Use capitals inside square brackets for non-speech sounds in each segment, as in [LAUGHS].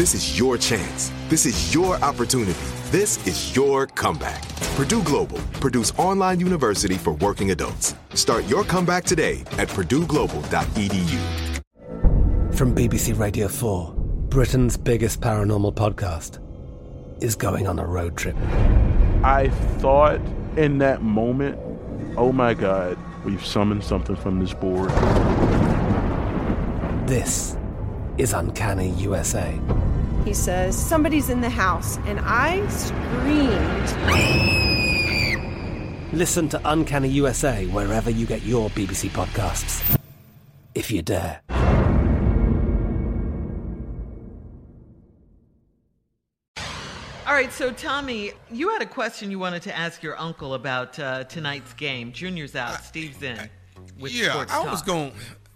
This is your chance. This is your opportunity. This is your comeback. Purdue Global, Purdue's online university for working adults. Start your comeback today at purdueglobal.edu. From BBC Radio 4, Britain's biggest paranormal podcast is going on a road trip. I thought in that moment, oh my God, we've summoned something from this board. This is Uncanny USA. He says, Somebody's in the house, and I screamed. Listen to Uncanny USA wherever you get your BBC podcasts, if you dare. All right, so Tommy, you had a question you wanted to ask your uncle about uh, tonight's game. Junior's out, Steve's in. With yeah, Sports I was going.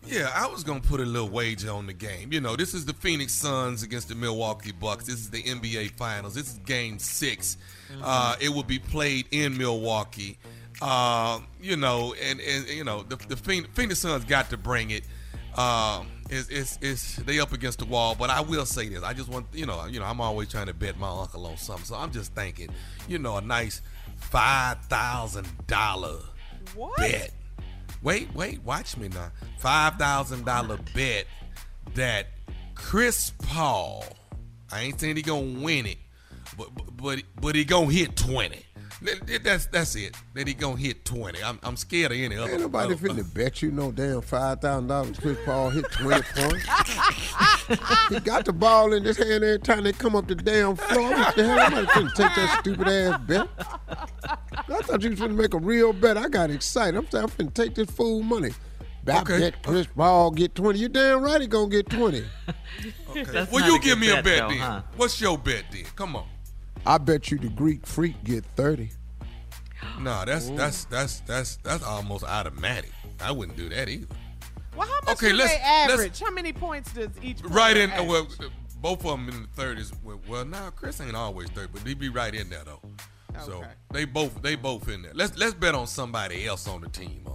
Yeah, I was gonna put a little wager on the game. You know, this is the Phoenix Suns against the Milwaukee Bucks. This is the NBA Finals. This is Game 6 Uh, it will be played in Milwaukee. Uh, you know, and, and you know the the Phoenix, Phoenix Suns got to bring it. Um, it's, it's, it's they up against the wall, but I will say this. I just want you know you know I'm always trying to bet my uncle on something, so I'm just thinking, you know, a nice five thousand dollar bet. Wait, wait, watch me now. Five thousand dollar bet that Chris Paul. I ain't saying he gonna win it, but but but he gonna hit twenty. That- that- That's that's it. That he gonna hit twenty. I'm I'm scared of any other. Ain't nobody other- finna bet you no damn five thousand dollars. Chris Paul hit twenty points. [LAUGHS] he got the ball in his hand every time they come up the damn floor. What the hell? Nobody finna take that stupid ass bet. I thought you was going to make a real bet. I got excited. I'm saying I'm finna take this fool money. I Okay. bet Chris Paul get twenty. You damn right he gonna get twenty. [LAUGHS] That's well, you give good me a bet, bet though, then. huh? What's your bet then? Come on. I bet you the Greek freak get thirty. Nah, that's that's that's that's that's almost automatic. I wouldn't do that either. Well, how much Okay, do let's- they let's- average? How many points does each Right in, average? well, both of them in the thirties. Well, well, now Chris ain't always 30, but he be right in there though. So they both they both in there. Let's let's bet on somebody else on the team.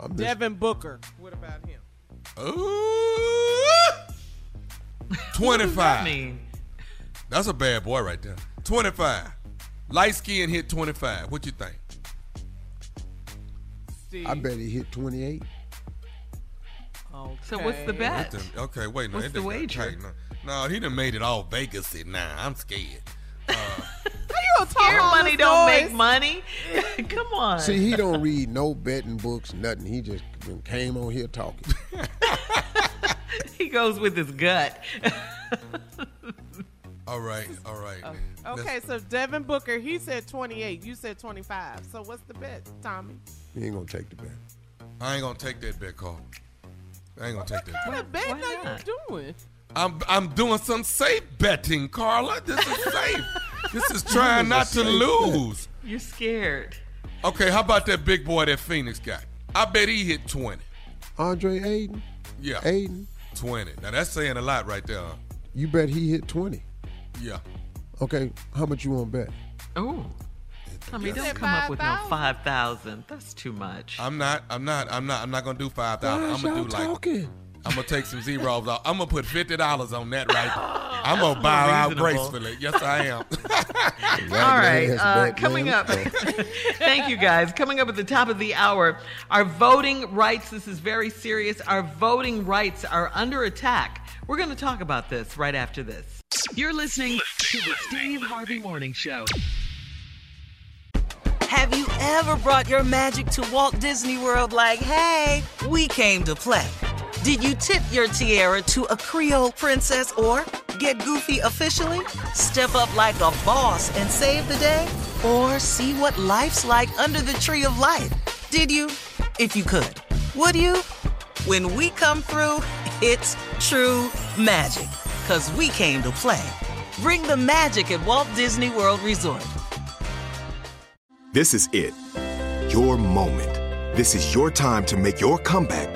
Huh? Devin Booker. What about him? Ooh, twenty I five. mean, That's a bad boy right there. Twenty five. Light skin hit twenty five. What you think? Steve. I bet he hit twenty eight. Okay. so what's the bet? Then- Okay, wait. No, What's that the wager? tight now. No, he done made it all Vegas now. I'm scared. You uh, [LAUGHS] talk Your money don't noise. make money. [LAUGHS] Come on. See, he don't read no betting books, nothing. He just came on here talking. [LAUGHS] he goes with his gut. [LAUGHS] All right, all right. Oh. Okay, so Devin Booker, he said 28. You said 25. So what's the bet, Tommy? He ain't gonna take the bet. I ain't gonna take that bet, Carl. I ain't gonna take that. What Bet. bet are you doing? I'm I'm doing some safe betting, Carla. This is safe. this is trying not to lose. You're scared. Okay, how about that big boy that Phoenix got? I bet he hit 20. Andre Ayton, Yeah, Ayton, 20. Now that's saying a lot right there. you bet he hit 20. Yeah. Okay, how much you want to bet? Oh. Tommy, don't said come up with no 5,000. 5,000. That's too much. I'm not. I'm not. I'm not. I'm not gonna do five thousand. I'm Gosh, gonna y'all do like. Talking. I'm gonna take some zeros off. I'm gonna put fifty dollars on that right. [LAUGHS] I'm gonna bow out gracefully. Yes, I am. [LAUGHS] All right, uh, coming up. [LAUGHS] Thank you, guys. Coming up at the top of the hour, our voting rights. This is very serious. Our voting rights are under attack. We're going to talk about this right after this. You're listening to the Steve Harvey Morning Show. Have you ever brought your magic to Walt Disney World like, hey, we came to play? Did you tip your tiara to a Creole princess or get goofy officially? Step up like a boss and save the day? Or see what life's like under the tree of life? Did you? If you could. Would you? When we come through, it's true magic. Cause we came to play. Bring the magic at Walt Disney World Resort. This is it. Your moment. This is your time to make your comeback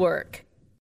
Network.